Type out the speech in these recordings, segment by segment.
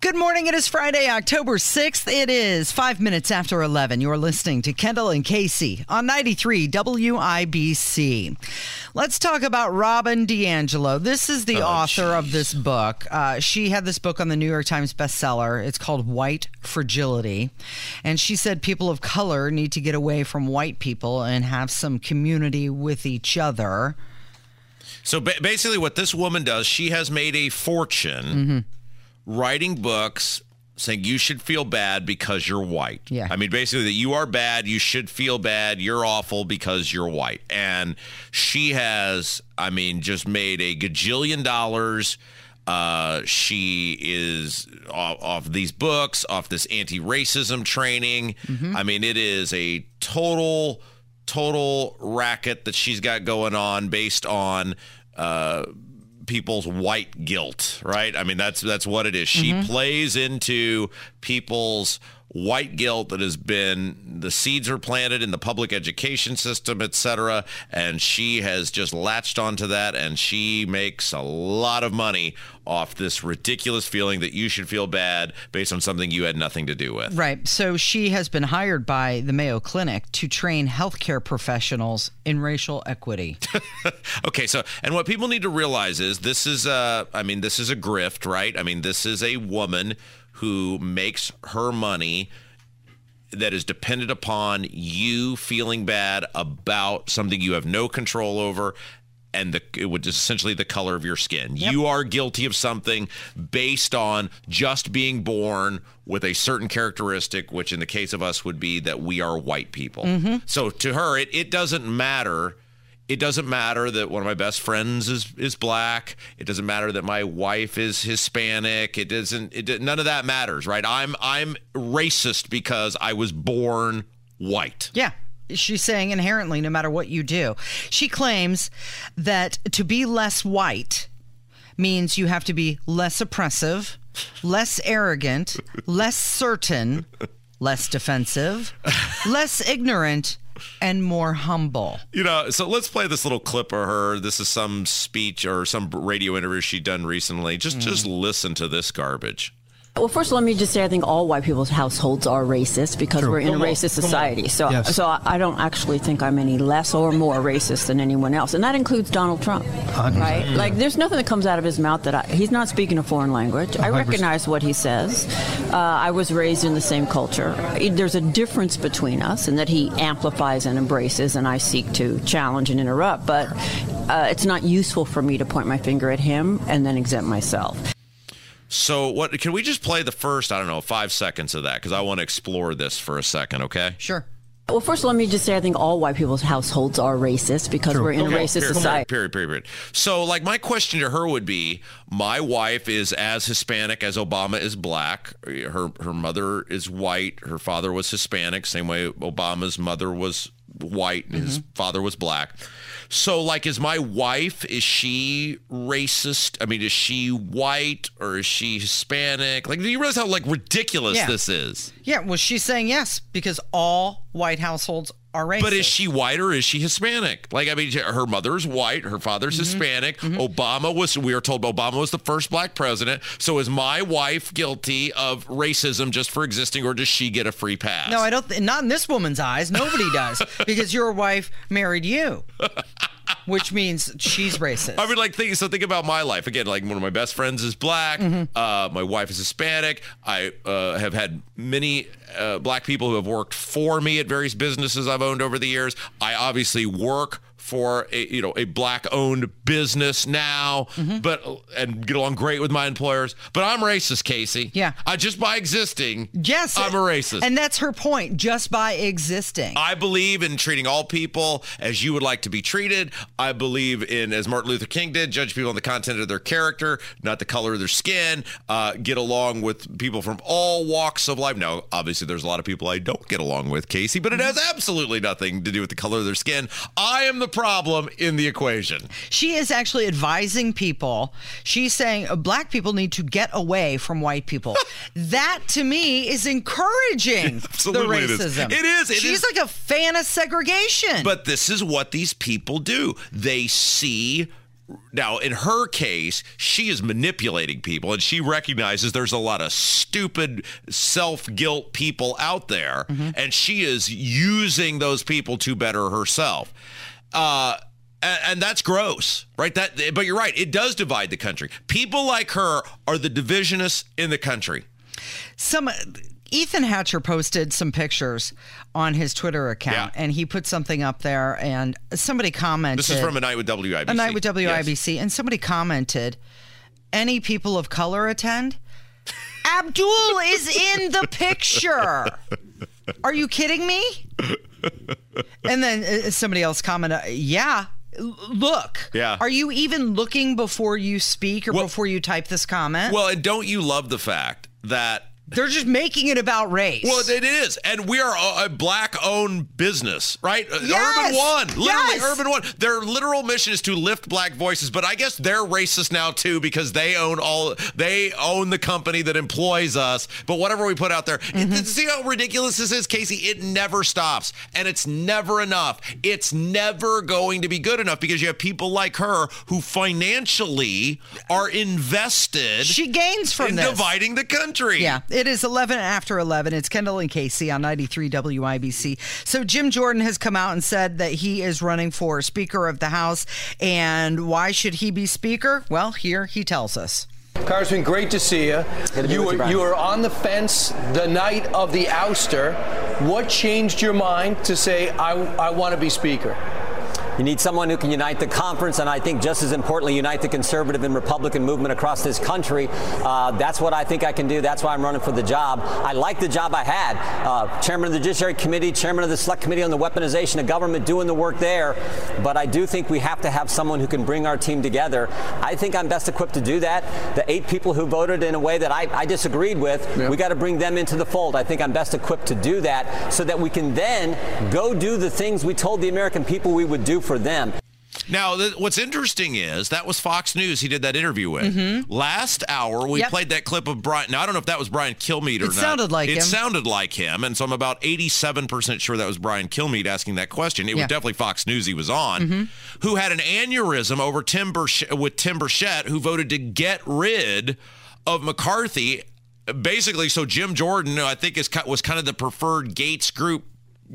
Good morning. It is Friday, October 6th. It is five minutes after 11. You're listening to Kendall and Casey on 93 WIBC. Let's talk about Robin DiAngelo. This is the Oh, author of this book. Uh, she had this book on the New York Times bestseller. It's called White Fragility. And she said people of color need to get away from white people and have some community with each other. So ba- basically, what this woman does, she has made a fortune Mm-hmm. Writing books saying you should feel bad because you're white. Yeah. I mean, basically, that you are bad, you should feel bad, you're awful because you're white. And she has, I mean, just made a gajillion dollars. Uh, she is off, off these books, off this anti-racism training. Mm-hmm. I mean, it is a total, total racket that she's got going on based on uh, people's white guilt, right? I mean, that's that's what it is. She mm-hmm. plays into people's white guilt that has been the seeds are planted in the public education system, et cetera, and she has just latched onto that, and she makes a lot of money off this ridiculous feeling that you should feel bad based on something you had nothing to do with. Right. So she has been hired by the Mayo Clinic to train healthcare professionals in racial equity. Okay, so and what people need to realize is this is a I mean this is a grift, right? I mean this is a woman who makes her money that is dependent upon you feeling bad about something you have no control over and the it would essentially the color of your skin. You are guilty of something based on just being born with a certain characteristic, which in the case of us would be that we are white people. Mm-hmm. So to her, it, it doesn't matter it doesn't matter that one of my best friends is is black. It doesn't matter that my wife is Hispanic. It doesn't. It none of that matters, right? I'm I'm racist because I was born white. Yeah. She's saying inherently, no matter what you do. She claims that to be less white means you have to be less oppressive, less arrogant, less certain, less defensive, less ignorant, and more humble. You know, so let's play this little clip of her. This is some speech or some radio interview she done recently. Just just mm. listen to this garbage. Well, first, let me just say I think all white people's households are racist because we're in a racist society. So, Yes. so I don't actually think I'm any less or more racist than anyone else, and that includes Donald Trump, right? Like, there's nothing that comes out of his mouth that I, he's not speaking a foreign language. I recognize what he says. Uh, I was raised in the same culture. There's a difference between us, and that he amplifies and embraces, and I seek to challenge and interrupt. But uh, it's not useful for me to point my finger at him and then exempt myself. So what? Can we just play the first? I don't know, five seconds of that because I want to explore this for a second. Okay. Sure. Well, first, let me just say I think all white people's households are racist because we're in a racist period, society. Period, period, period. So, like, my question to her would be: My wife is as Hispanic as Obama is black. Her her mother is white. Her father was Hispanic. Same way Obama's mother was white and his mm-hmm. father was black. So, like, is my wife is she racist? I mean, is she white or is she Hispanic? Like, do you realize how like ridiculous Yeah. this is? Yeah. Well, she's saying yes because all white households are racist. But is she white or is she Hispanic? Like, I mean, her mother's white, her father's Mm-hmm. Hispanic. Obama was, we are told Obama was the first black president. So is my wife guilty of racism just for existing or does she get a free pass? No, I don't. Th- not in this woman's eyes. Nobody does because your wife married you, which means she's racist. I mean, like, think, so think about my life. Again, like, one of my best friends is black. Mm-hmm. Uh, my wife is Hispanic. I uh, have had many uh, black people who have worked for me at various businesses I've owned over the years. I obviously work for a you know a black owned business now, Mm-hmm. but and get along great with my employers. But I'm racist, Casey. Yeah. I just by existing, Yes. I'm a racist. And that's her point, just by existing. I believe in treating all people as you would like to be treated. I believe in, as Martin Luther King did, judge people on the content of their character, not the color of their skin. Uh, get along with people from all walks of life. Now, obviously, there's a lot of people I don't get along with, Casey, but it has absolutely nothing to do with the color of their skin. I am the problem in the equation. She is actually advising people. She's saying uh, black people need to get away from white people. that to me is encouraging Absolutely the racism. It is. It She's is. like a fan of segregation. But this is what these people do. They see. Now, in her case, she is manipulating people and she recognizes there's a lot of stupid self guilt people out there, and she is using those people to better herself. Uh, and, and that's gross, right? That, but you're right. It does divide the country. People like her are the divisionists in the country. some Ethan Hatcher posted some pictures on his Twitter account, Yeah. and he put something up there, and somebody commented. This is from a night with WIBC. a night with WIBC, Yes. and somebody commented, "Any people of color attend?" Abdul is in the picture. Are you kidding me? And then uh, somebody else commented, "Yeah." Look, Yeah. Are you even looking before you speak or Well- before you type this comment? Well, and don't you love the fact that They're just making it about race. Well, it is, and we are a, a black-owned business, right? Uh, Yes! Urban One, literally, Yes! Urban One. Their literal mission is to lift black voices, but I guess they're racist now too because they own all. They own the company that employs us. But whatever we put out there, Mm-hmm. it- see how ridiculous this is, Casey. It never stops, and it's never enough. It's never going to be good enough because you have people like her who financially are invested. she gains from in this. dividing the country. Yeah, it is 11 after 11. It's Kendall and Casey on 93 WIBC. So Jim Jordan has come out and said that he is running for Speaker of the House. And why should he be Speaker? Well, here he tells us. Congressman, great to see you. to be You were you, you were on the fence the night of the ouster. What changed your mind to say I I want to be speaker? You need someone who can unite the conference, and I think just as importantly, unite the conservative and Republican movement across this country. Uh, that's what I think I can do. That's why I'm running for the job. I like the job I had. Uh, chairman of the Judiciary Committee, chairman of the Select Committee on the Weaponization of Government, doing the work there. But I do think we have to have someone who can bring our team together. I think I'm best equipped to do that. The eight people who voted in a way that I, I disagreed with, we got to bring them into the fold. I think I'm best equipped to do that so that we can then go do the things we told the American people we would do for them. Now, th- what's interesting is that was Fox News. He did that interview with last hour. We Mm-hmm. Yep. played that clip of Brian. Now, I don't know if that was Brian Kilmeade or It not. sounded like it him. sounded like him, and so I'm about 87 percent sure that was Brian Kilmeade asking that question. It was Yeah. Mm-hmm. definitely Fox News he was on, who had an aneurysm over Tim Burch- with Tim Burchett, who voted to get rid of McCarthy. Basically, so Jim Jordan, I think is was kind of the preferred Gaetz group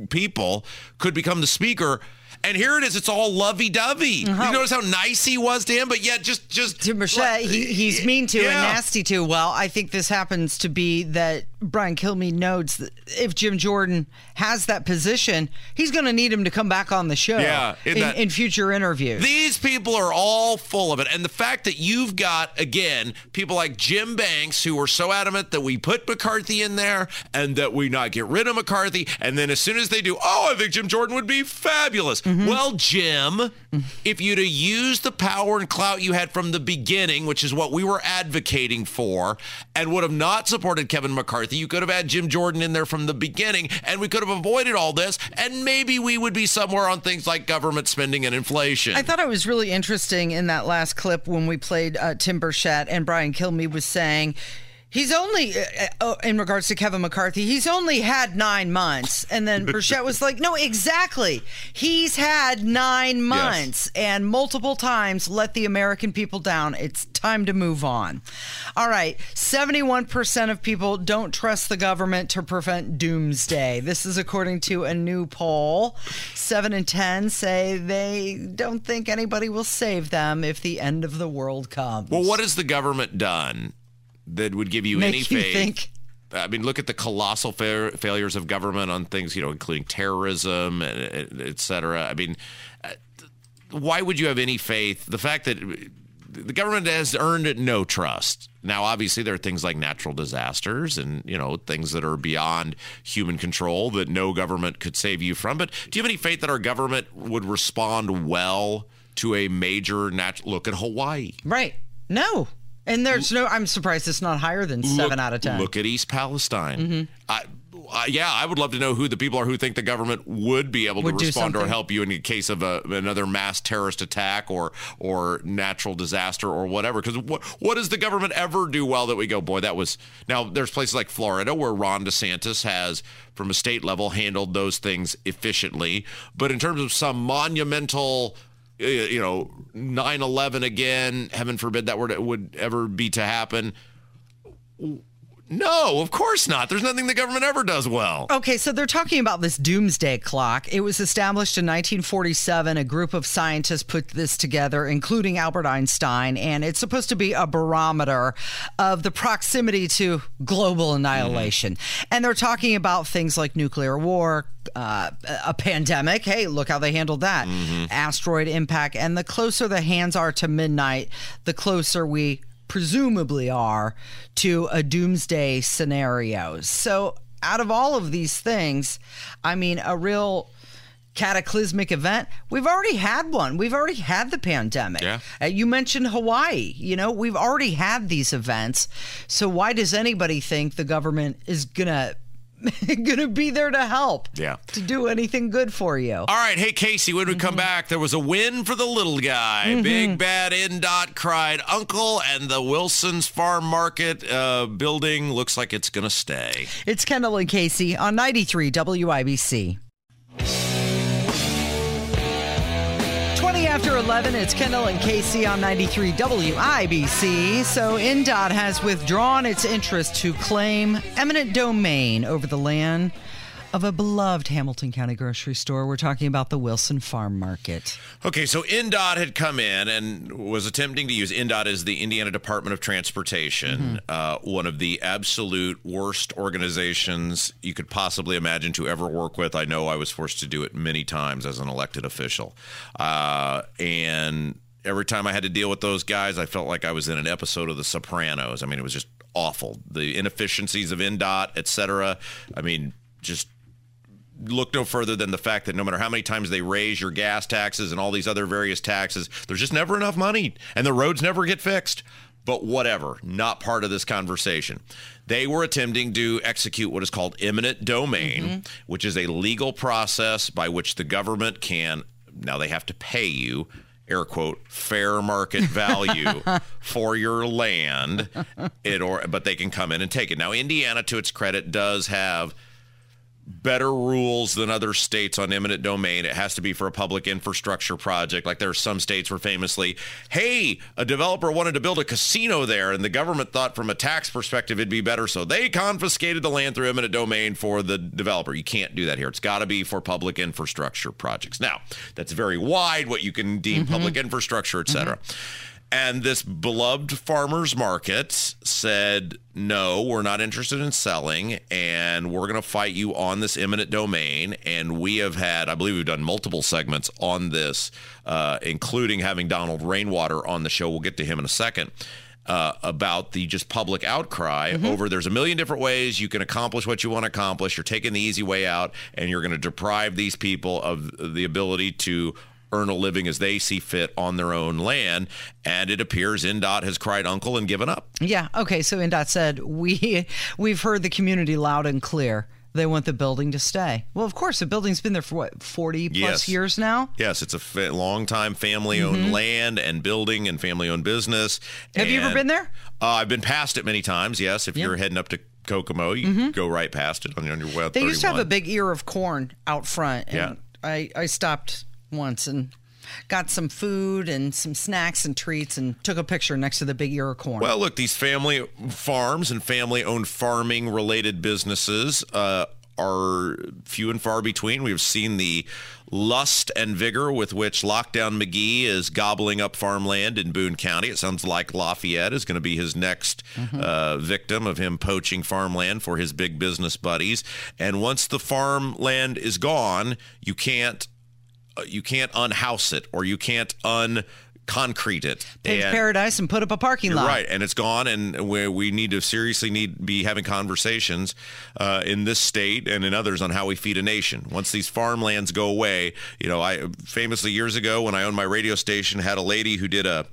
people, could become the speaker. And here it is. It's all lovey-dovey. You uh-huh. notice how nice he was to him, but yet just just To Burchett, he, he's mean to and nasty to. Well, I think this happens to be that Brian Kilmeade notes that if Jim Jordan has that position, he's going to need him to come back on the show Yeah, in that- in future interviews. These people are all full of it. And the fact that you've got, again, people like Jim Banks who are so adamant that we put McCarthy in there and that we not get rid of McCarthy. And then as soon as they do, oh, I think Jim Jordan would be fabulous. Well, Jim, if you'd have used the power and clout you had from the beginning, which is what we were advocating for, and would have not supported Kevin McCarthy, you could have had Jim Jordan in there from the beginning and we could have avoided all this. And maybe we would be somewhere on things like government spending and inflation. I thought it was really interesting in that last clip when we played uh, Tim Burchett and Brian Kilmeade was saying. He's only, uh, uh, in regards to Kevin McCarthy, he's only had nine months. And then Burchett was like, no, exactly. He's had nine months and multiple times let the American people down. It's time to move on. All right. 71% of people don't trust the government to prevent doomsday. This is according to a new poll. Seven in 10 say they don't think anybody will save them if the end of the world comes. Well, what has the government done that would give you Make any you faith? think- I mean, look at the colossal fa- failures of government on things, you know, including terrorism, et cetera. I mean, uh, why would you have any faith? The fact that the government has earned no trust. Now, obviously, there are things like natural disasters and you know things that are beyond human control that no government could save you from. But do you have any faith that our government would respond well to a major natural? Look at Hawaii. Right. No. And there's no. I'm surprised it's not higher than seven look, out of ten. Look at East Palestine. I, uh, yeah, I would love to know who the people are who think the government would be able Would to respond or help you in case of a, another mass terrorist attack or or natural disaster or whatever. Because what what does the government ever do well that we go, boy, that was now? There's places like Florida where Ron DeSantis has, from a state level, handled those things efficiently. But in terms of some monumental Uh, you know 9-11 again heaven forbid that word would ever be to happen no of course not there's nothing the government ever does well Okay, so they're talking about this doomsday clock. It was established in 1947. A group of scientists put this together, including Albert Einstein, and it's supposed to be a barometer of the proximity to global annihilation. And they're talking about things like nuclear war, uh, a pandemic. Hey, look how they handled that. Asteroid impact. And the closer the hands are to midnight, the closer we presumably are to a doomsday scenario. So, out of all of these things, I mean, a real cataclysmic event, we've already had one. We've already had the pandemic. Yeah. Uh, you mentioned Hawaii. You know, we've already had these events. So, why does anybody think the government is going to? gonna be there to help. Yeah. to do anything good for you. All right hey casey when we come back there was a win for the little guy. Big bad INDOT cried uncle and the wilson's farm market uh, building looks like it's gonna stay. It's Kendall and Casey on 93 WIBC. 20 after 11, it's Kendall and Casey on 93 WIBC. So, INDOT has withdrawn its interest to claim eminent domain over the land of a beloved Hamilton County grocery store. We're talking about the Wilson Farm Market. Okay, so INDOT had come in and was attempting to use INDOT as the Indiana Department of Transportation, uh, one of the absolute worst organizations you could possibly imagine to ever work with. I know I was forced to do it many times as an elected official. Uh, and every time I had to deal with those guys, I felt like I was in an episode of The Sopranos. I mean, it was just awful. The inefficiencies of INDOT, et cetera. I mean, just look no further than the fact that no matter how many times they raise your gas taxes and all these other various taxes, there's just never enough money and the roads never get fixed. But whatever, not part of this conversation. They were attempting to execute what is called eminent domain, mm-hmm. which is a legal process by which the government can, now they have to pay you, air quote, fair market value for your land, it or but they can come in and take it. Now, Indiana, to its credit, does have better rules than other states on eminent domain. It has to be for a public infrastructure project. Like there are some states where famously, hey, a developer wanted to build a casino there, and the government thought from a tax perspective it'd be better, so they confiscated the land through eminent domain for the developer. You can't do that here. It's got to be for public infrastructure projects. Now, that's very wide what you can deem mm-hmm. public infrastructure, et cetera. Mm-hmm. And this beloved farmers market said, no, we're not interested in selling, and we're going to fight you on this eminent domain. And we have had, I believe we've done multiple segments on this, uh, including having Donald Rainwater on the show. We'll get to him in a second. Uh, about the just public outcry over there's a million different ways you can accomplish what you want to accomplish. You're taking the easy way out, and you're going to deprive these people of the ability to earn a living as they see fit on their own land. And it appears INDOT has cried uncle and given up. Yeah. Okay. So INDOT said we we've heard the community loud and clear. They want the building to stay. Well, of course, the building's been there for what forty plus Yes. years now. Yes, it's a fa- long time family owned land and building and family owned business. Mm-hmm. Have you ever been there? Uh, I've been past it many times. Yes, if you're heading up to Kokomo, you go right past it on your, on your way. Mm-hmm. They used to have a big ear of corn out front. And Yeah. I, I stopped once and got some food and some snacks and treats and took a picture next to the big ear of corn. Well, look, these family farms and family owned farming related businesses uh, are few and far between. We've seen the lust and vigor with which Lockdown McGee is gobbling up farmland in Boone County. It sounds like Lafayette is going to be his next uh, victim of him poaching farmland for his big business buddies. And once the farmland is gone, you can't you can't unhouse it or you can't un concrete it. Paved paradise and put up a parking lot. right, and it's gone, and where we need to seriously need be having conversations uh, in this state and in others on how we feed a nation. Once these farmlands go away, you know, I famously years ago when I owned my radio station had a lady who did a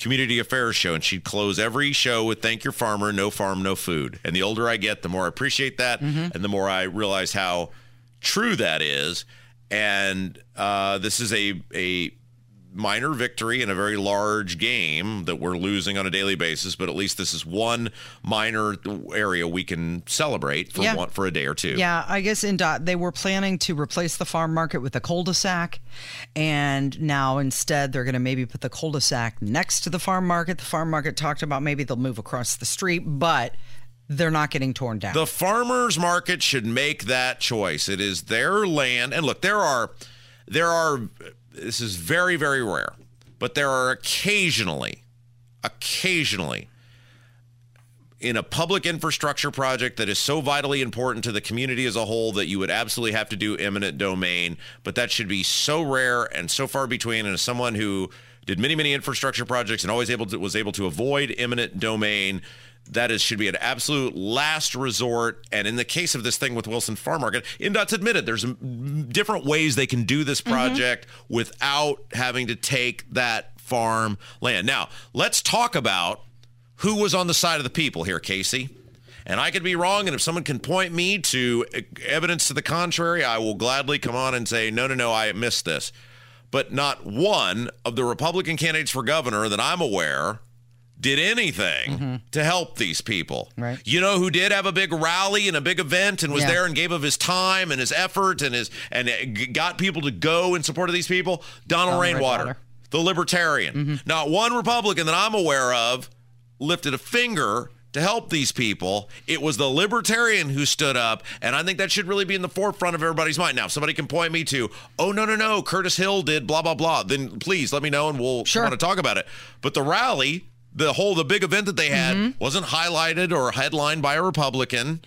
community affairs show and she'd close every show with thank your farmer no farm no food and the older i get the more i appreciate that and the more i realize how true that is and uh, this is a a minor victory in a very large game that we're losing on a daily basis, but at least this is one minor area we can celebrate for Yeah. one for a day or two. Yeah, I guess INDOT they were planning to replace the farm market with a cul-de-sac, and now instead they're going to maybe put the cul-de-sac next to the farm market. The farm market talked about maybe they'll move across the street, but they're not getting torn down. The farmers market should make that choice. It is their land. And look, there are there are this is very very rare, but there are occasionally occasionally in a public infrastructure project that is so vitally important to the community as a whole that you would absolutely have to do eminent domain, but that should be so rare and so far between. And as someone who did many, many infrastructure projects and always able to was able to avoid eminent domain, that is should be an absolute last resort. And in the case of this thing with Wilson Farm Market, INDOT's admitted there's different ways they can do this mm-hmm. project without having to take that farm land. Now, let's talk about who was on the side of the people here, Casey. And I could be wrong, and if someone can point me to evidence to the contrary, I will gladly come on and say, no, no, no, I missed this. But not one of the Republican candidates for governor that I'm aware did anything mm-hmm. to help these people. Right. You know who did have a big rally and a big event and was Yeah. there and gave of his time and his effort and his and got people to go in support of these people? Donald, Donald Rainwater, Rainwater. the libertarian. Mm-hmm. Not one Republican that I'm aware of lifted a finger to help these people. It was the libertarian who stood up, and I think that should really be in the forefront of everybody's mind. Now, if somebody can point me to, oh no, no, no, Curtis Hill did blah blah blah, then please let me know and we'll Sure. want to talk about it. But the rally, the whole the big event that they had wasn't highlighted or headlined by a Republican.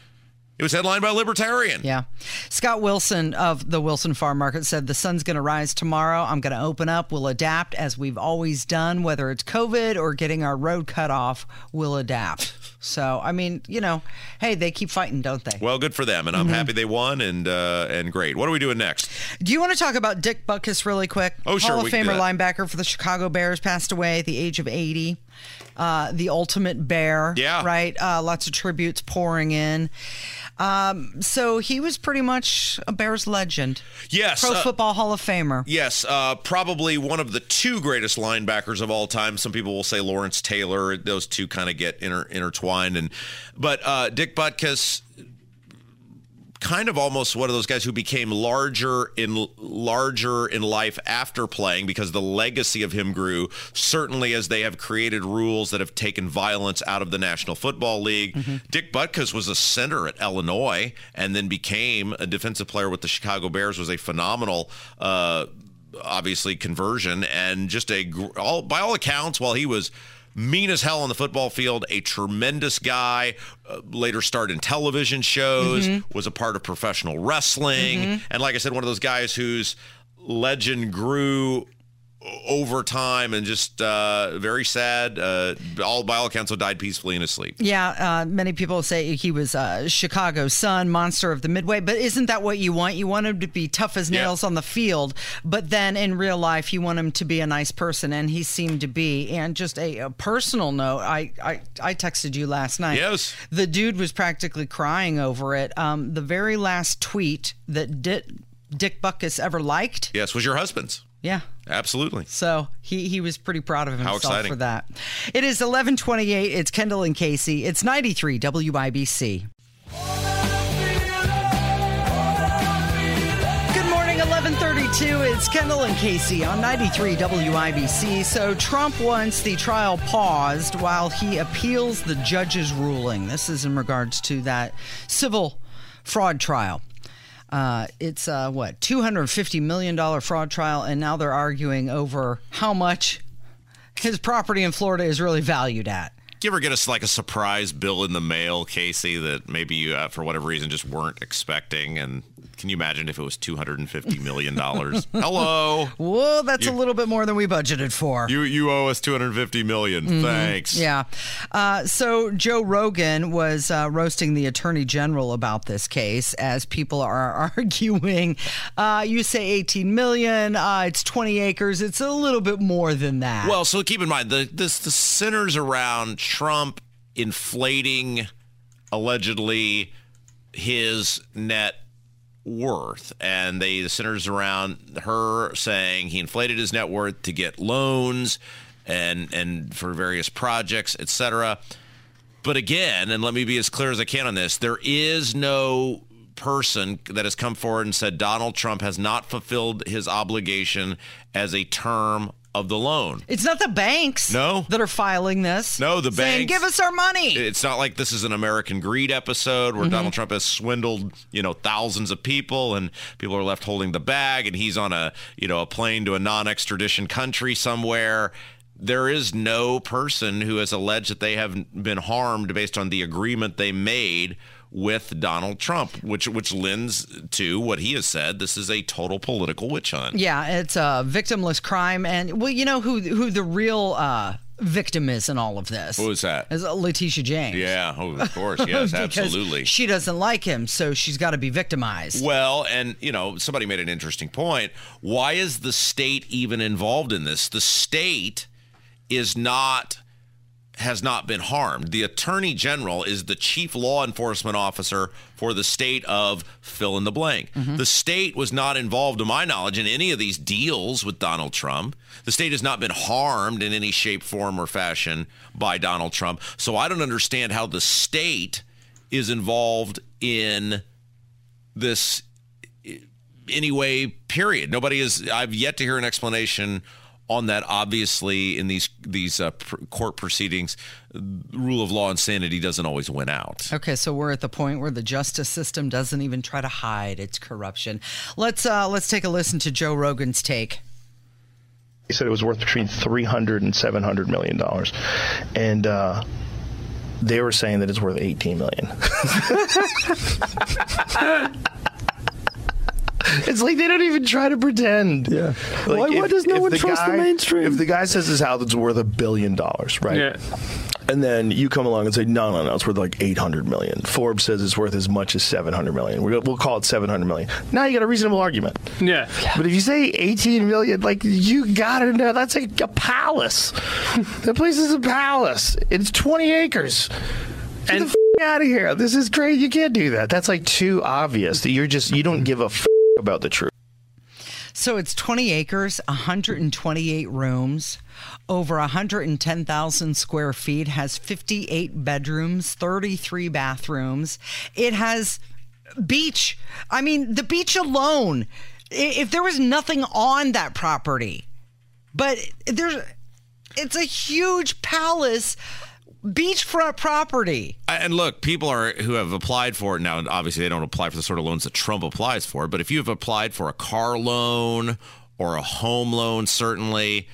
It was headlined by a libertarian. Yeah. Scott Wilson of the Wilson Farm Market said the sun's going to rise tomorrow. I'm going to open up. We'll adapt as we've always done, whether it's COVID or getting our road cut off, we'll adapt. So, I mean, you know, hey, they keep fighting, don't they? Well, good for them, and I'm happy they won, and uh, and great. What are we doing next? Do you want to talk about Dick Butkus really quick? Oh, sure, Hall of we can do Famer linebacker for the Chicago Bears passed away at the age of 80. Uh, the ultimate bear. Yeah. Right? Uh, lots of tributes pouring in. Um, so he was pretty much a Bears legend. Yes, Pro uh, Football Hall of Famer. Yes, uh, probably one of the two greatest linebackers of all time. Some people will say Lawrence Taylor. Those two kind of get inter- intertwined, and but uh, Dick Butkus, kind of almost one of those guys who became larger in larger in life after playing because the legacy of him grew. Certainly, as they have created rules that have taken violence out of the National Football League. Dick Butkus was a center at Illinois and then became a defensive player with the Chicago Bears. Was a phenomenal. Uh, obviously conversion and just a all by all accounts while he was mean as hell on the football field a tremendous guy uh, later starred in television shows was a part of professional wrestling and like i said one of those guys whose legend grew over time and just uh, very sad uh, all by all accounts died peacefully in his sleep Yeah, uh, many people say he was uh, Chicago's son, monster of the Midway. But isn't that what you want? You want him to be tough as Yeah. nails on the field, but then in real life, you want him to be a nice person, and he seemed to be. And just a, a personal note, I, I I texted you last night. Yes. the dude was practically crying over it. Um, the very last tweet that Dick, Dick Butkus ever liked. yes was your husband's Yeah. absolutely So he, he was pretty proud of himself for that. It is 1128. It's Kendall and Casey. It's 93 WIBC. Good morning, 1132. It's Kendall and Casey on 93 WIBC. So Trump wants the trial paused while he appeals the judge's ruling. This is in regards to that civil fraud trial. Uh, it's uh, what $250 million fraud trial, and now they're arguing over how much his property in Florida is really valued at. you ever get us like a surprise bill in the mail, Casey, that maybe you, uh, for whatever reason, just weren't expecting? And can you imagine if it was two hundred and fifty million dollars? Hello. Whoa, that's You- a little bit more than we budgeted for. You you owe us two hundred fifty million. Thanks. Mm-hmm. Yeah. Uh, so Joe Rogan was uh, roasting the attorney general about this case as people are arguing. Uh, you say 18 million, uh, it's 20 acres. It's a little bit more than that. Well, so keep in mind the this the centers around Trump inflating allegedly his net worth. And they the centers around her saying he inflated his net worth to get loans and and for various projects etc but again and let me be as clear as i can on this there is no person that has come forward and said donald trump has not fulfilled his obligation as a term of the loan it's not the banks No. that are filing this. No, the saying, banks- Give us our money. it's not like this is an American greed episode where mm-hmm. Donald Trump has swindled, you know, thousands of people and people are left holding the bag and he's on a, you know, a plane to a non-extradition country somewhere. There is no person who has alleged that they have been harmed based on the agreement they made with Donald Trump, which which lends to what he has said. This is a total political witch hunt. Yeah, it's a victimless crime, and well, you know who who the real uh, victim is in all of this. Who is that? Is Letitia James. Yeah, oh, of course. Yes, absolutely. She doesn't like him, so she's got to be victimized. Well, and you know, somebody made an interesting point. Why is the state even involved in this? The state is not has not been harmed. The attorney general is the chief law enforcement officer for the state of fill in the blank. Mm-hmm. The state was not involved, to my knowledge, in any of these deals with Donald Trump. The state has not been harmed in any shape, form, or fashion by Donald Trump. So I don't understand how the state is involved in this eh, anyway period nobody is i've yet to hear an explanation on that obviously in these these uh, pr- court proceedings rule of law and sanity doesn't always win out Okay, so we're at the point where the justice system doesn't even try to hide its corruption. Let's uh, let's take a listen to Joe Rogan's take. He said it was worth between 300 and 700 million dollars, and uh, they were saying that it's worth 18 million. It's like they don't even try to pretend. Yeah. Like Why- why does no one the trust the mainstream? If the guy says his house is worth a billion dollars, right? Yeah. And then you come along and say, no, no, no, it's worth like 800 million. Forbes says it's worth as much as 700 million. We're, we'll call it 700 million. Now you got a reasonable argument. Yeah. But if you say 18 million, like you got it there, that's like a palace. the place is a palace. It's 20 acres. Get And- the f- out of here. This is great. You can't do that. That's like too obvious that you're just, you don't give a f- about the truth. So it's 20 acres, 128 rooms, over 110,000 square feet, has 58 bedrooms, 33 bathrooms. It has beach. I mean, the beach alone, if there was nothing on that property, but there's, it's a huge palace, beachfront property. and look people are who have applied for it now obviously they don't apply for the sort of loans that trump applies for but if you have applied for a car loan or a home loan certainly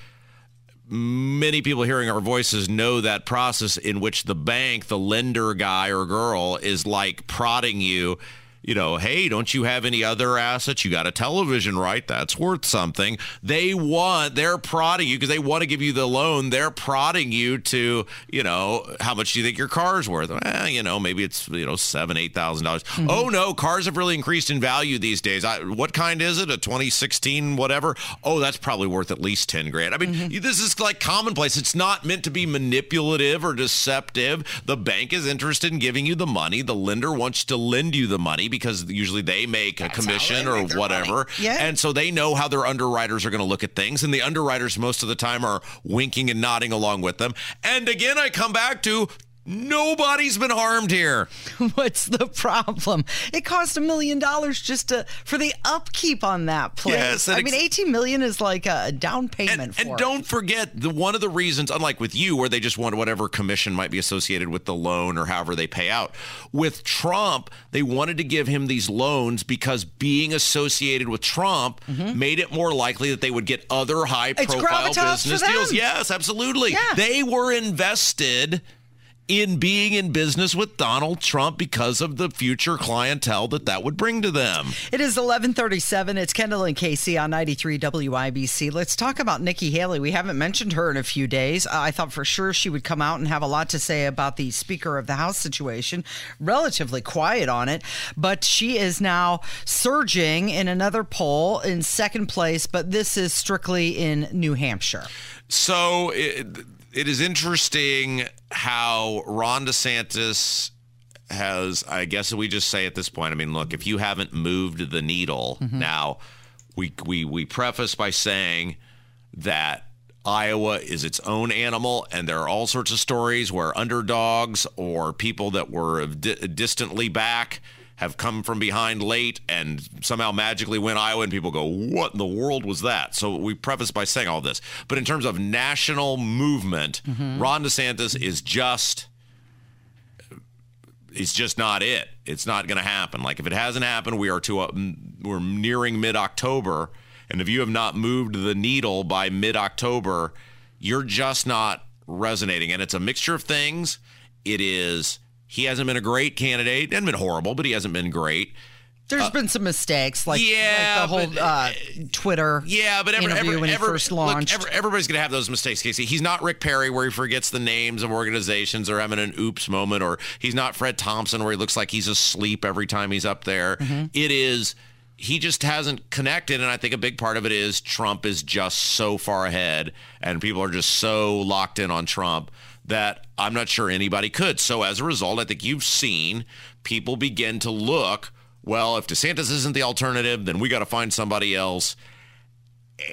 many people hearing our voices know that process in which the bank, the lender guy or girl, is like prodding you. You know, hey, don't you have any other assets? You got a television, right? That's worth something. They want, they're prodding you because they want to give you the loan. They're prodding you to, you know, how much do you think your car's worth? Eh, you know, maybe it's, you know, seven, eight thousand dollars. Oh no, cars have really increased in value these days. I, what kind is it? A 2016 whatever? Oh, that's probably worth at least 10 grand. I mean, this is like commonplace. It's not meant to be manipulative or deceptive. The bank is interested in giving you the money. The lender wants to lend you the money because usually they make a commission or whatever. Yeah. And so they know how their underwriters are going to look at things. And the underwriters, most of the time, are winking and nodding along with them. And again, I come back to nobody's been harmed here. What's the problem? It cost a million dollars just to for the upkeep on that place. Yes, I mean, eighteen million is like a down payment And, for and don't forget the one of the reasons, unlike with you, where they just want whatever commission might be associated with the loan or however they pay out. With Trump, they wanted to give him these loans because being associated with Trump made it more likely that they would get other high-profile Mm-hmm. business deals. Yes, absolutely. Yeah. They were invested in being in business with Donald Trump because of the future clientele that that would bring to them. It is 1137. It's Kendall and Casey on 93 WIBC. Let's talk about Nikki Haley. We haven't mentioned her in a few days. Uh, I thought for sure she would come out and have a lot to say about the Speaker of the House situation. Relatively quiet on it, but she is now surging in another poll in second place, but this is strictly in New Hampshire. So it, it is interesting how Ron DeSantis has, I guess we just say at this point, I mean, look, if you haven't moved the needle Mm-hmm. now, we, we, we preface by saying that Iowa is its own animal, and there are all sorts of stories where underdogs or people that were di- distantly back have come from behind late and somehow magically win Iowa, and people go, What in the world was that? So we preface by saying all this. But in terms of national movement, Ron DeSantis is just it's just not it. It's not going to happen. Like if it hasn't happened, we are to uh, we're nearing mid October, and if you have not moved the needle by mid October, you're just not resonating. And it's a mixture of things. It is he hasn't been a great candidate. Hasn't been horrible, but he hasn't been great. There's been some mistakes, like, yeah, like the but, whole uh, Twitter Yeah, but every, every, when he every- first look, launched. every- everybody's going to have those mistakes, Casey. He's not Rick Perry, where he forgets the names of organizations or having an oops moment, or he's not Fred Thompson, where he looks like he's asleep every time he's up there. Mm-hmm. It is. He just hasn't connected, and I think a big part of it is Trump is just so far ahead, and people are just so locked in on Trump that I'm not sure anybody could. So as a result, I think you've seen people begin to look. Well, if DeSantis isn't the alternative, then we got to find somebody else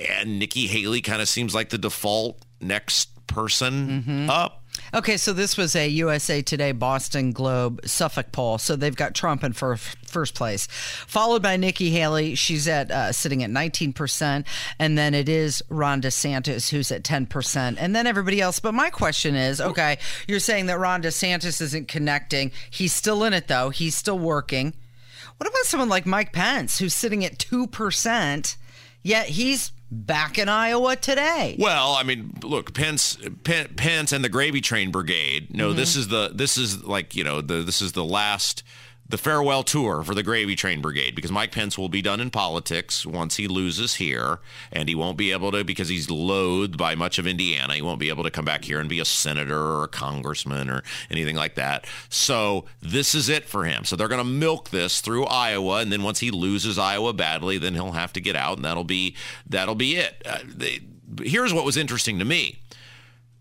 and Nikki Haley kind of seems like the default next person Mm-hmm. up. Okay, so this was a USA Today Boston Globe Suffolk poll. So they've got Trump in fir- first place, followed by Nikki Haley. She's at uh, sitting at 19%, and then it is Ron DeSantis who's at 10%, and then everybody else. But my question is, okay, you're saying that Ron DeSantis isn't connecting. He's still in it though. He's still working. What about someone like Mike Pence who's sitting at 2%, yet he's back in Iowa today? Well, I mean, look, Pence, Pence, and the Gravy Train Brigade. No, Mm-hmm. this is the this is like you know the this is the last the farewell tour for the Gravy Train Brigade because Mike Pence will be done in politics once he loses here, and he won't be able to because he's loathed by much of Indiana. He won't be able to come back here and be a senator or a congressman or anything like that. So this is it for him. So they're going to milk this through Iowa, and then once he loses Iowa badly, then he'll have to get out, and that'll be that'll be it. Uh, they, here's what was interesting to me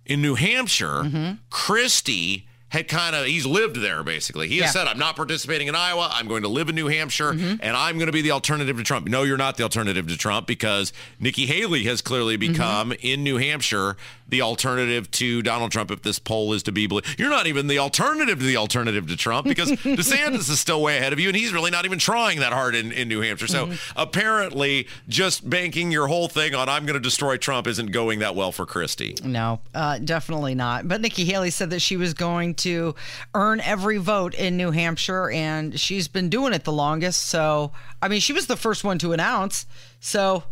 in New Hampshire, Christie had kind of he's lived there basically. He has said, "I'm not participating in Iowa. I'm going to live in New Hampshire, mm-hmm. and I'm going to be the alternative to Trump." No, you're not the alternative to Trump because Nikki Haley has clearly mm-hmm. become in New Hampshire the alternative to Donald Trump. If this poll is to be believed, you're not even the alternative to the alternative to Trump because DeSantis is still way ahead of you, and he's really not even trying that hard in, in New Hampshire. So mm-hmm. apparently, just banking your whole thing on "I'm going to destroy Trump" isn't going that well for Christie. No, uh, definitely not. But Nikki Haley said that she was going to earn every vote in New Hampshire, and she's been doing it the longest. So, I mean, she was the first one to announce. So,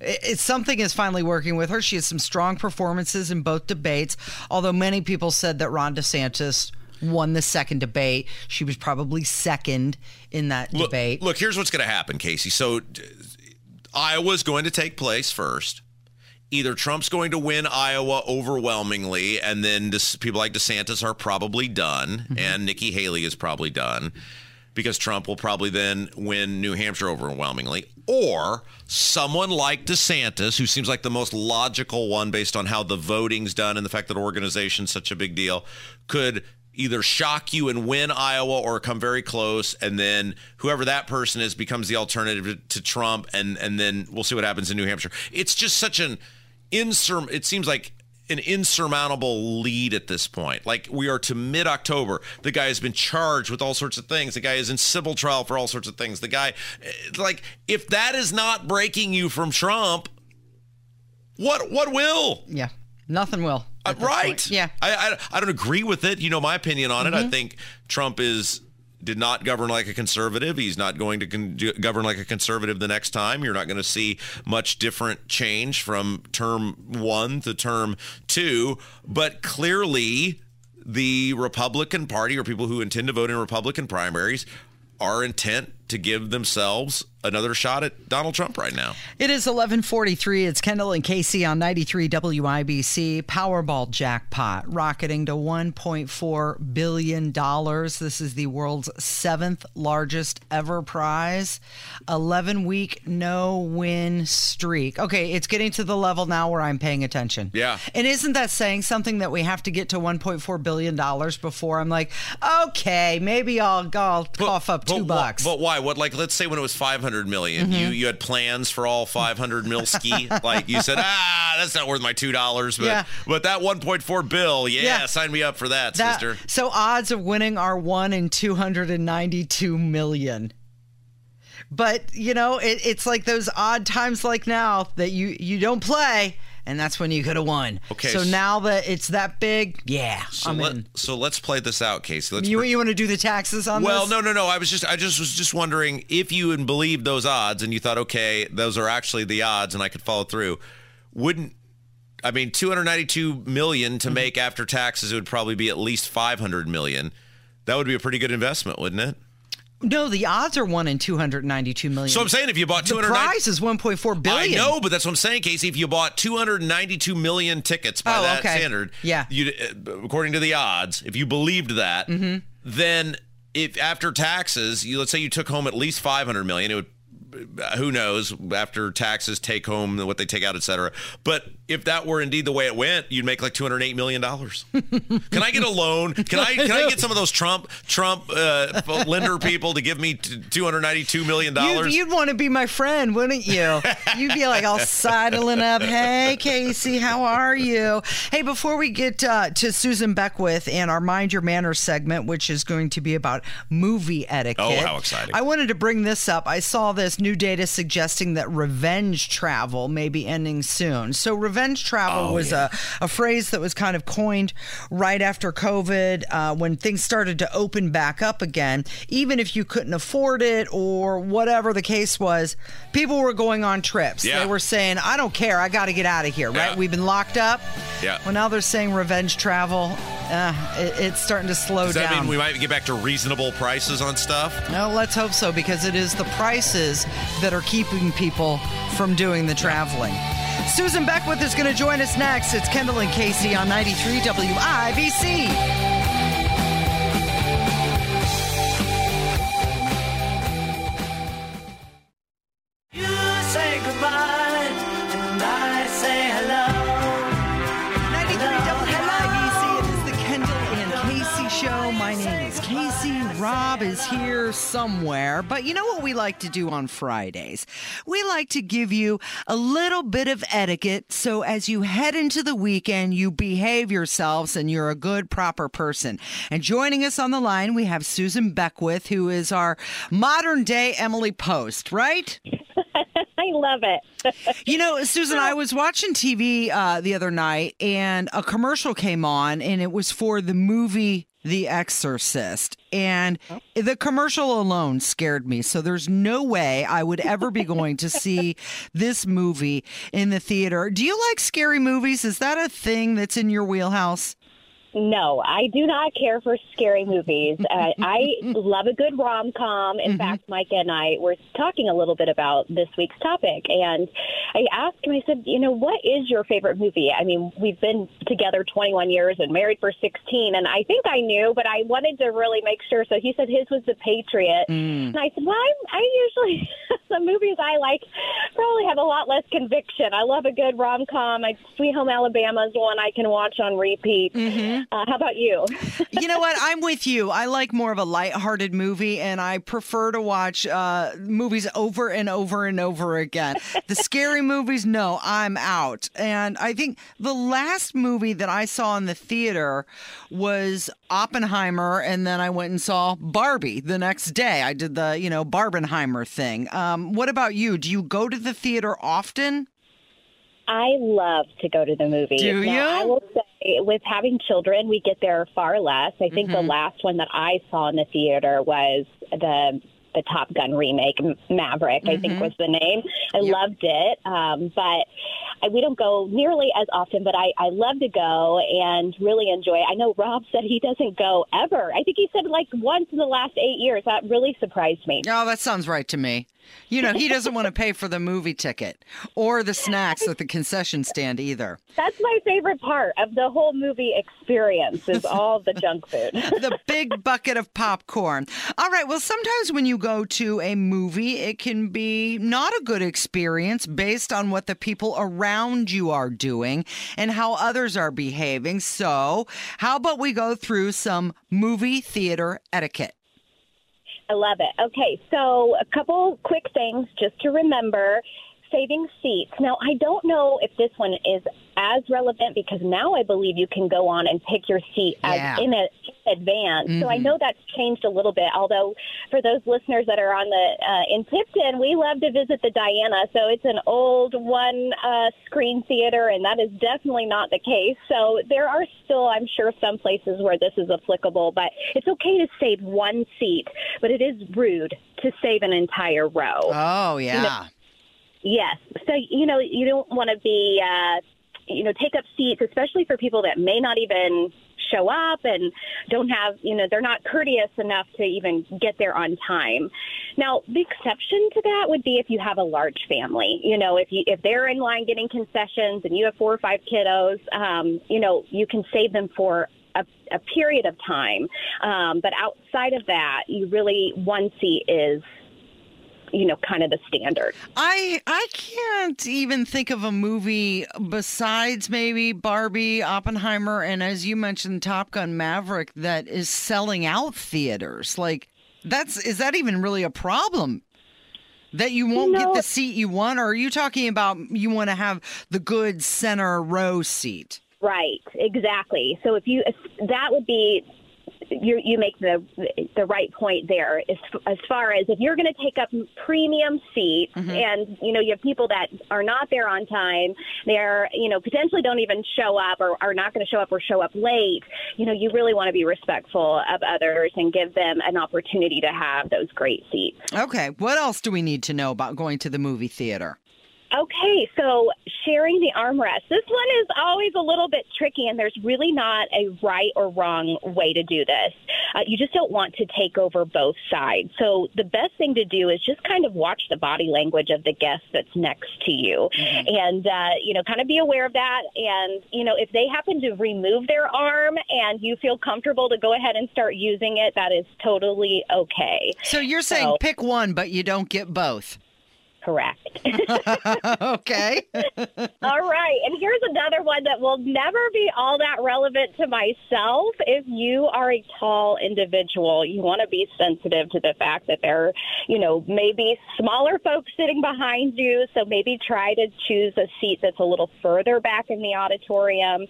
it's something is finally working with her. She has some strong performances in both debates. Although many people said that Ron DeSantis won the second debate, she was probably second in that look, debate. Look, here's what's going to happen, Casey. So Iowa's going to take place first. Either Trump's going to win Iowa overwhelmingly, and then this, people like DeSantis are probably done, mm-hmm. and Nikki Haley is probably done because Trump will probably then win New Hampshire overwhelmingly. Or someone like DeSantis, who seems like the most logical one based on how the voting's done and the fact that organization's such a big deal, could either shock you and win Iowa or come very close, and then whoever that person is becomes the alternative to, to Trump, and and then we'll see what happens in New Hampshire. It's just such an insur. It seems like an insurmountable lead at this point. Like we are to mid October. The guy has been charged with all sorts of things. The guy is in civil trial for all sorts of things. The guy, eh, like, if that is not breaking you from Trump, what what will? yeah, nothing will. Uh, right. point. Yeah. I, I I don't agree with it. You know my opinion on it. Mm-hmm. I think Trump is did not govern like a conservative. He's not going to con- govern like a conservative the next time. You're not going to see much different change from term 1 to term 2, but clearly the Republican Party or people who intend to vote in Republican primaries are intent to give themselves another shot at Donald Trump right now. It is 11:43. It's Kendall and Casey on 93 WIBC. Powerball jackpot rocketing to 1.4 billion dollars. This is the world's seventh largest ever prize. 11 week no win streak. Okay, it's getting to the level now where I'm paying attention. Yeah. And isn't that saying something that we have to get to 1.4 billion dollars before I'm like, okay, maybe I'll, I'll cough up two wh- bucks. But why? What like let's say when it was 500 million, you you had plans for all 500 mil ski. like you said, ah, that's not worth my two dollars. But Yeah. but that 1.4 bill, yeah, Yeah. sign me up for that, That- sister. So odds of winning are one in 292 million. But you know, it, it's like those odd times like now that you you don't play, and that's when you could have won. Okay, So now that it's that big, yeah, So I'm let, in. so let's play this out, Casey. Let's You pre- you want to do the taxes on well, this? Well, no, no, no. I was just, I just was just wondering if you believed those odds and you thought, okay, those are actually the odds, and I could follow through. Wouldn't I mean 292 million Mm-hmm. to make after taxes? It would probably be at least 500 million. That would be a pretty good investment, wouldn't it? No, the odds are one in 292 million. So I'm saying if you bought the 290 prize is 1.4 I know, but that's what I'm saying, Casey. If you bought 292 million tickets by Oh, that okay. standard, Yeah. you according to the odds, if you believed that, Mm-hmm. then if after taxes, you let's say you took home at least 500 million, it would who knows after taxes take home what they take out etc. but if that were indeed the way it went you'd make like 208 million dollars can i get a loan can i can i get some of those trump trump uh, lender people to give me t- 292 million You'd, dollars you'd want to be my friend, wouldn't you? You'd be like all sidling up. Hey, Casey, how are you? Hey, before we get uh, to Susan Beckwith and our Mind Your Manners segment, which is going to be about movie etiquette. Oh, how exciting. I wanted to bring this up. I saw this new data suggesting that revenge travel may be ending soon. So, revenge travel Oh, was a, a phrase that was kind of coined right after COVID uh, when things started to open back up again. Even if you couldn't afford it or whatever the case was, people were going on trips. Yeah. They were saying, I don't care. I got to get out of here, right? Yeah. We've been locked up. Yeah. Well, now they're saying revenge travel. Uh, it, it's starting to slow does that down. mean we might get back to reasonable prices on stuff No, let's hope so because it is the prices that are keeping people from doing the traveling. Susan Beckwith is going to join us next. It's Kendall and Casey on 93 WIBC. Somewhere. But you know what we like to do on Fridays? We like to give you a little bit of etiquette so as you head into the weekend, you behave yourselves and you're a good, proper person. And joining us on the line, we have Susan Beckwith, who is our modern day Emily Post, right? I love it. You know, Susan, I was watching TV uh, the other night and a commercial came on and it was for the movie The Exorcist. And the commercial alone scared me. So there's no way I would ever be going to see this movie in the theater. Do you like scary movies? Is that a thing that's in your wheelhouse? No, I do not care for scary movies. Uh, I love a good rom com. In fact, Micah and I were talking a little bit about this week's topic, and I asked him. I said, "You know, what is your favorite movie?" I mean, we've been together 21 years and married for 16, and I think I knew, but I wanted to really make sure. So he said his was The Patriot, and I said, "Well, I, I usually the movies I like probably have a lot less conviction. I love a good rom com. Sweet Home Alabama is one I can watch on repeat." Uh, how about you? you know what? I'm with you. I like more of a lighthearted movie, and I prefer to watch uh, movies over and over and over again. The scary movies, no, I'm out. And I think the last movie that I saw in the theater was Oppenheimer, and then I went and saw Barbie the next day. I did the, you know, Barbenheimer thing. Um, what about you? Do you go to the theater often? I love to go to the movies. Do Now, you? I will say, with having children, we get there far less. I think Mm-hmm. the last one that I saw in the theater was the the Top Gun remake, Maverick. I Mm-hmm. think was the name. I loved it, um, but I, we don't go nearly as often, but I, I love to go and really enjoy it. I know Rob said he doesn't go ever. I think he said like once in the last eight years. That really surprised me. Oh, that sounds right to me. You know, he doesn't want to pay for the movie ticket or the snacks at the concession stand either. That's my favorite part of the whole movie experience is all the junk food. the big bucket of popcorn. All right. Well, sometimes when you go to a movie, it can be not a good experience based on what the people around you are doing and how others are behaving. So, how about we go through some movie theater etiquette? I love it. Okay, so a couple quick things just to remember. Saving seats. Now, I don't know if this one is as relevant because now I believe you can go on and pick your seat as Yeah. in a, advance. So I Mhm. know that's changed a little bit. Although for those listeners that are on the uh, in Tipton, we love to visit the Diana. So it's an old one uh, screen theater, and that is definitely not the case. So there are still, I'm sure, some places where this is applicable, but it's okay to save one seat, but it is rude to save an entire row. Oh, You yeah. know, Yes. So, you know, you don't want to be, uh, you know, take up seats, especially for people that may not even show up and don't have, you know, they're not courteous enough to even get there on time. Now, the exception to that would be if you have a large family. You know, if you if they're in line getting concessions and you have four or five kiddos, um, you know, you can save them for a, a period of time. Um, but outside of that, you really one seat is you know, kind of the standard. I I can't even think of a movie besides maybe Barbie, Oppenheimer, and as you mentioned, Top Gun Maverick that is selling out theaters. Like that's is that even really a problem? That you won't No. get the seat you want, or are you talking about you want to have the good center row seat? Right, exactly. So if you if that would be you you make the the right point there. As, as far as if you're going to take up premium seats mm-hmm. and you know you have people that are not there on time they're you know potentially don't even show up or are not going to show up or show up late you know you really want to be respectful of others and give them an opportunity to have those great seats. Okay, what else do we need to know about going to the movie theater? Okay, so sharing the armrest. This one is always a little bit tricky, and there's really not a right or wrong way to do this. Uh, you just don't want to take over both sides. So the best thing to do is just kind of watch the body language of the guest that's next to you, and uh, you know, kind of be aware of that. And you know, if they happen to remove their arm and you feel comfortable to go ahead and start using it, that is totally okay. So you're saying So- pick one, but you don't get both. Correct. okay. All right. And here's another one that will never be all that relevant to myself. If you are a tall individual, you want to be sensitive to the fact that there, are, you know, maybe smaller folks sitting behind you. So maybe try to choose a seat that's a little further back in the auditorium.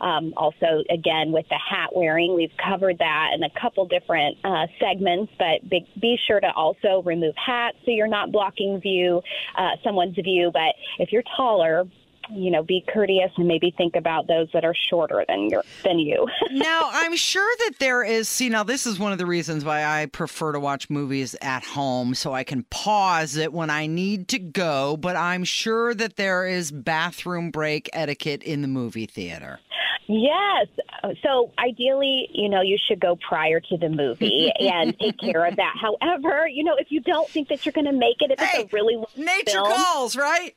Um, also, again, with the hat wearing, we've covered that in a couple different uh, segments, but be, be sure to also remove hats so you're not blocking view, uh, someone's view. But if you're taller, you know, be courteous and maybe think about those that are shorter than your than you. now, I'm sure that there is. See, now this is one of the reasons why I prefer to watch movies at home so I can pause it when I need to go. But I'm sure that there is bathroom break etiquette in the movie theater. Yes. So ideally, you know, you should go prior to the movie and take care of that. However, you know, if you don't think that you're going to make it, if it's a really long nature film, calls, right?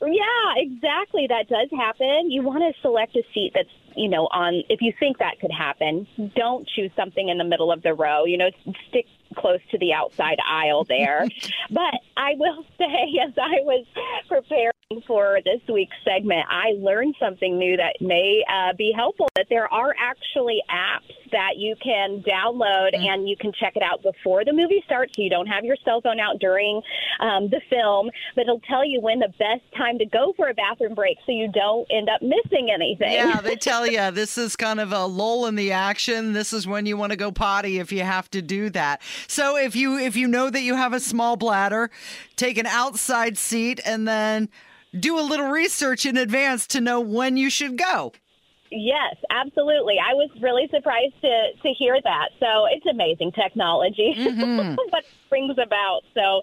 Yeah, exactly. That does happen. You want to select a seat that's, you know, on, if you think that could happen, don't choose something in the middle of the row. You know, stick close to the outside aisle there. but I will say, as I was preparing for this week's segment, I learned something new that may uh, be helpful. That there are actually apps that you can download and you can check it out before the movie starts, so you don't have your cell phone out during um, the film. But it'll tell you when the best time to go for a bathroom break, so you don't end up missing anything. Yeah, they tell you this is kind of a lull in the action. This is when you want to go potty if you have to do that. So if you if you know that you have a small bladder, take an outside seat and then do a little research in advance to know when you should go. Yes, absolutely. I was really surprised to to hear that. So it's amazing technology, what it brings about. So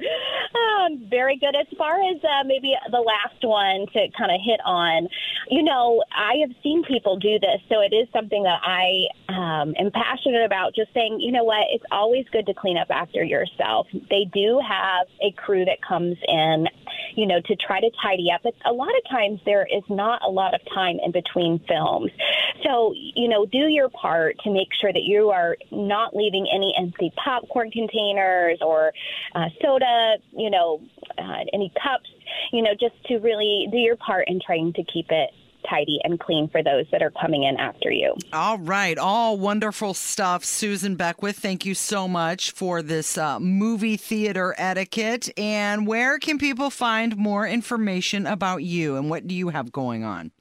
um, very good. As far as uh, maybe the last one to kind of hit on, you know, I have seen people do this, so it is something that I um, am passionate about. Just saying, you know what, it's always good to clean up after yourself. They do have a crew that comes in, you know, to try to tidy up. But a lot of times there is not a lot of time in between films. So, you know, do your part to make sure that you are not leaving any empty popcorn containers or uh, soda, you know, uh, any cups, you know, just to really do your part in trying to keep it tidy and clean for those that are coming in after you. All right, all wonderful stuff. Susan Beckwith, thank you so much for this uh, movie theater etiquette. And where can people find more information about you and what do you have going on?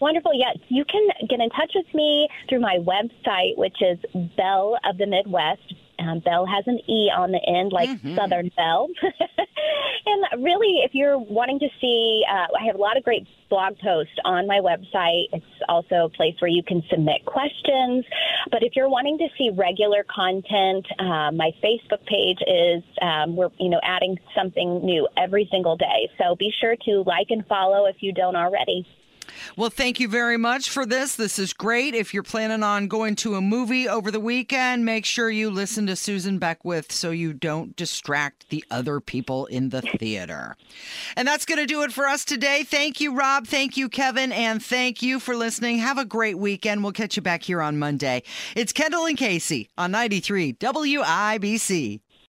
Wonderful. Yes, you can get in touch with me through my website, which is Belle of the Midwest. Um, Belle has an E on the end, like Southern Belle. and really, if you're wanting to see, uh, I have a lot of great blog posts on my website. It's also a place where you can submit questions. But if you're wanting to see regular content, uh, my Facebook page is um, we're you know adding something new every single day. So be sure to like and follow if you don't already. Well, thank you very much for this. This is great. If you're planning on going to a movie over the weekend, make sure you listen to Susan Beckwith so you don't distract the other people in the theater. And that's going to do it for us today. Thank you, Rob. Thank you, Kevin. And thank you for listening. Have a great weekend. We'll catch you back here on Monday. It's Kendall and Casey on 93 WIBC.